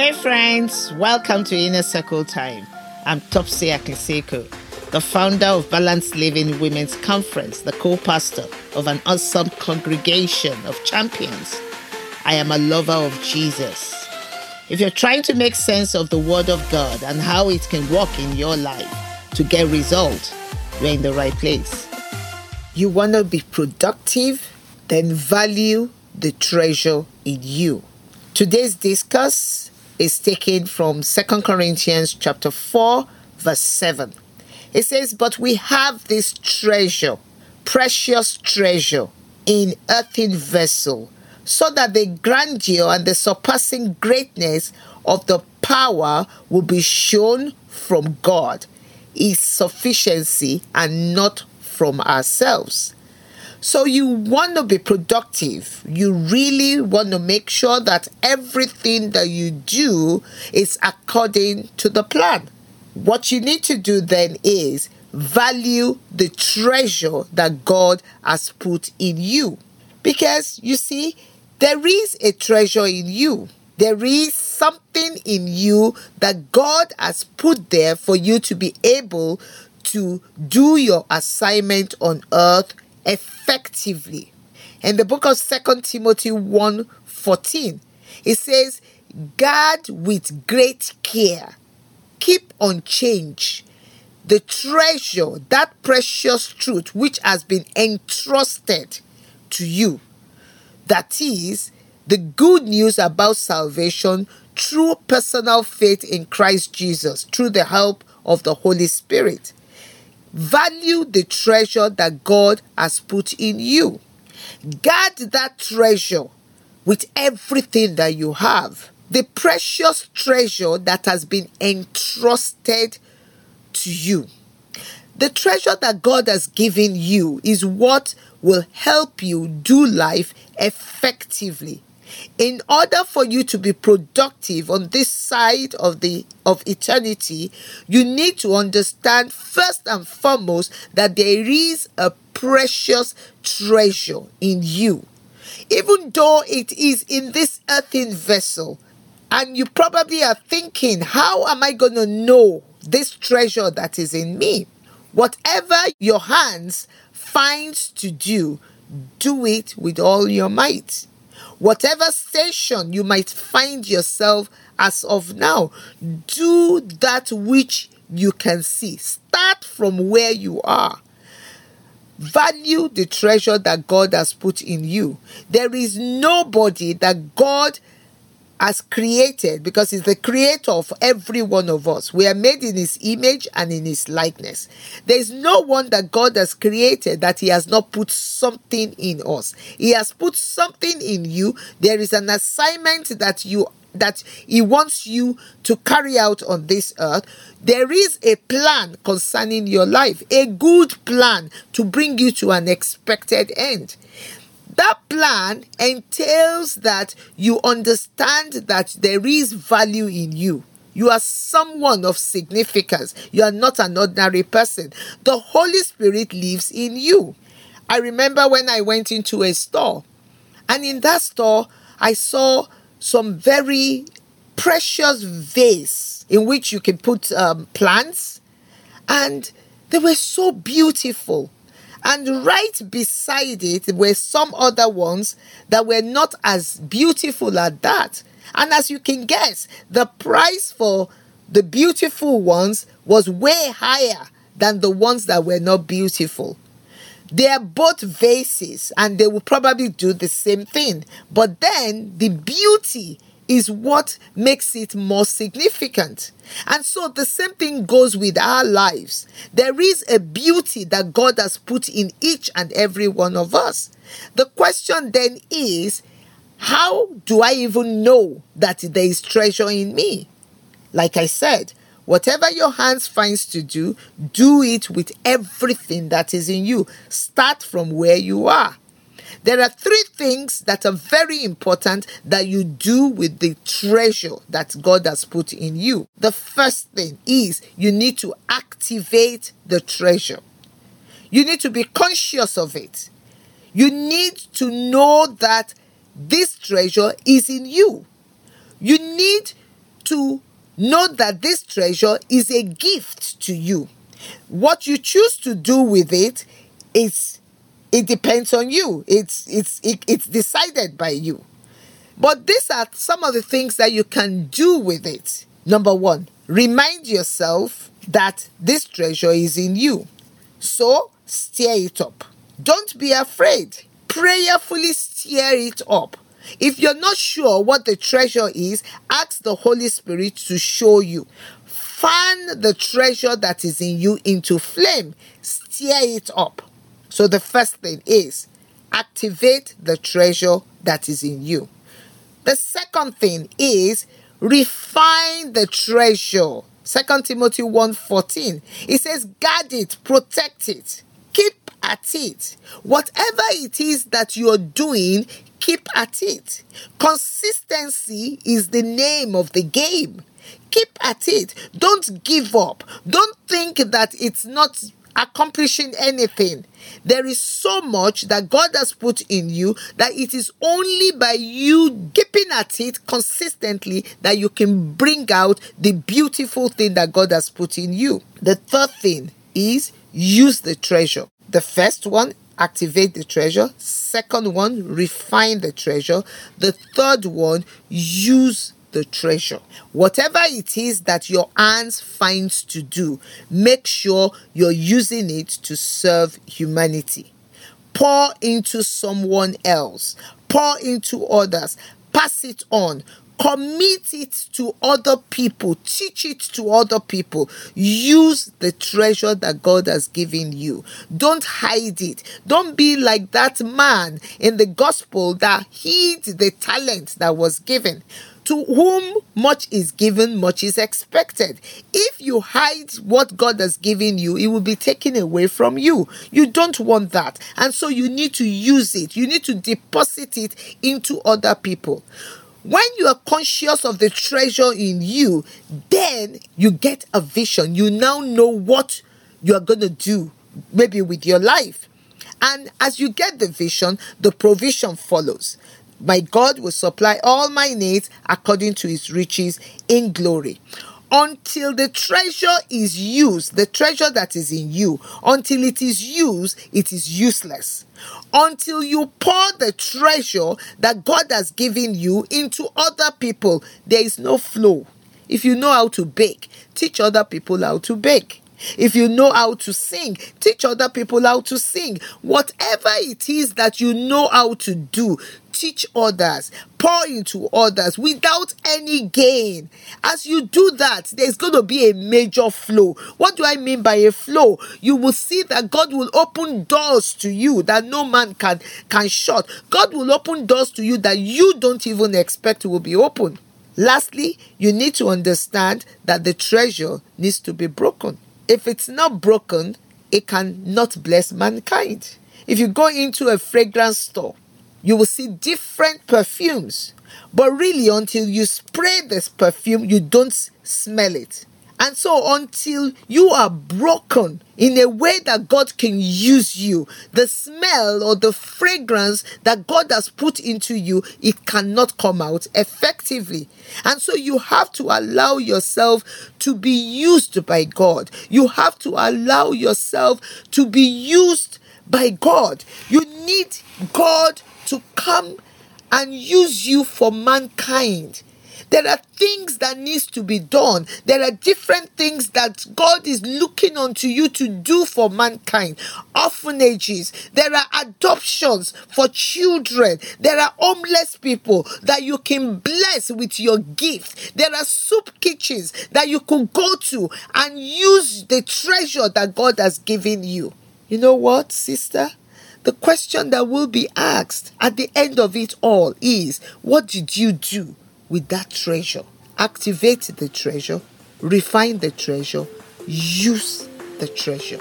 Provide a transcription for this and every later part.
Hey friends, welcome to Inner Circle Time. I'm Topsy Akiseko, the founder of Balanced Living Women's Conference, the co-pastor of an awesome congregation of champions. I am a lover of Jesus. If you're trying to make sense of the Word of God and how it can work in your life to get results, you're in the right place. You want to be productive, then value the treasure in you. Today's discuss is taken from Second Corinthians chapter 4 verse 7. It says, "But we have this treasure, precious treasure in earthen vessel, so that the grandeur and the surpassing greatness of the power will be shown from God, his sufficiency and not from ourselves." So you want to be productive. You really want to make sure that everything that you do is according to the plan. What you need to do then is value the treasure that God has put in you. Because you see, there is a treasure in you. There is something in you that God has put there for you to be able to do your assignment on earth effectively. In the book of Second Timothy 1 14, it says, Guard with great care, keep on change the treasure, that precious truth which has been entrusted to you. That is the good news about salvation through personal faith in Christ Jesus, through the help of the Holy Spirit. Value the treasure that God has put in you. Guard that treasure with everything that you have. The precious treasure that has been entrusted to you. The treasure that God has given you is what will help you do life effectively in order for you to be productive on this side of the of eternity you need to understand first and foremost that there is a precious treasure in you. Even though it is in this earthen vessel and you probably are thinking how am i going to know this treasure that is in me? Whatever your hands finds to do do it with all your might whatever station you might find yourself as of now, do that which you can see. Start from where you are. Value the treasure that God has put in you. There is nobody that God has created because he's the creator of every one of us. We are made in his image and in his likeness. There is no one that God has created that he has not put something in us. He has put something in you. There is an assignment that you that he wants you to carry out on this earth. There is a plan concerning your life, a good plan to bring you to an expected end. That plan entails that you understand that there is value in you. You are someone of significance. You are not an ordinary person. The Holy Spirit lives in you. I remember when I went into a store, and in that store, I saw some very precious vase in which you can put um, plants, and they were so beautiful. And right beside it were some other ones that were not as beautiful as that. And as you can guess, the price for the beautiful ones was way higher than the ones that were not beautiful. They are both vases and they will probably do the same thing. But then the beauty is what makes it more significant. And so the same thing goes with our lives. There is a beauty that God has put in each and every one of us. The question then is how do I even know that there is treasure in me? Like I said, whatever your hands finds to do, do it with everything that is in you. Start from where you are. There are three things that are very important that you do with the treasure that God has put in you. The first thing is you need to activate the treasure. You need to be conscious of it. You need to know that this treasure is in you. You need to know that this treasure is a gift to you. What you choose to do with it is it depends on you. It's it's it, it's decided by you. But these are some of the things that you can do with it. Number 1, remind yourself that this treasure is in you. So, stir it up. Don't be afraid. Prayerfully stir it up. If you're not sure what the treasure is, ask the Holy Spirit to show you. Fan the treasure that is in you into flame. Stir it up. So the first thing is activate the treasure that is in you. The second thing is refine the treasure. 2 Timothy 1:14. It says guard it, protect it, keep at it. Whatever it is that you're doing, keep at it. Consistency is the name of the game. Keep at it. Don't give up. Don't think that it's not accomplishing anything. There is so much that God has put in you that it is only by you keeping at it consistently that you can bring out the beautiful thing that God has put in you. The third thing is use the treasure. The first one, activate the treasure. Second one, refine the treasure. The third one, use the treasure. Whatever it is that your hands finds to do, make sure you're using it to serve humanity. Pour into someone else, pour into others, pass it on. Commit it to other people, teach it to other people. Use the treasure that God has given you. Don't hide it. Don't be like that man in the gospel that hid the talent that was given. To whom much is given, much is expected. If you hide what God has given you, it will be taken away from you. You don't want that. And so you need to use it, you need to deposit it into other people. When you are conscious of the treasure in you, then you get a vision. You now know what you are going to do, maybe with your life. And as you get the vision, the provision follows. My God will supply all my needs according to his riches in glory. Until the treasure is used, the treasure that is in you, until it is used, it is useless. Until you pour the treasure that God has given you into other people, there is no flow. If you know how to bake, teach other people how to bake. If you know how to sing, teach other people how to sing. Whatever it is that you know how to do, teach others, pour into others without any gain. As you do that, there's going to be a major flow. What do I mean by a flow? You will see that God will open doors to you that no man can can shut. God will open doors to you that you don't even expect will be open. Lastly, you need to understand that the treasure needs to be broken. If it's not broken, it cannot bless mankind. If you go into a fragrance store, you will see different perfumes, but really, until you spray this perfume, you don't smell it. And so, until you are broken in a way that God can use you, the smell or the fragrance that God has put into you, it cannot come out effectively. And so, you have to allow yourself to be used by God. You have to allow yourself to be used by God. You need God to come and use you for mankind. There are things that needs to be done. There are different things that God is looking unto you to do for mankind. Orphanages, there are adoptions for children. There are homeless people that you can bless with your gift. There are soup kitchens that you could go to and use the treasure that God has given you. You know what, sister? The question that will be asked at the end of it all is what did you do with that treasure? Activate the treasure, refine the treasure, use the treasure.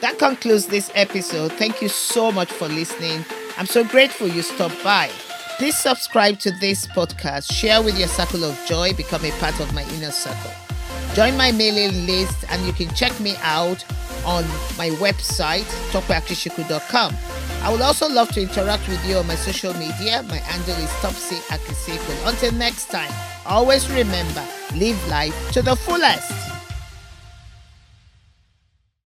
That concludes this episode. Thank you so much for listening. I'm so grateful you stopped by. Please subscribe to this podcast, share with your circle of joy, become a part of my inner circle. Join my mailing list and you can check me out on my website, tokweakishiku.com. I would also love to interact with you on my social media. My handle is Topsy Akiseko. Until next time, always remember live life to the fullest.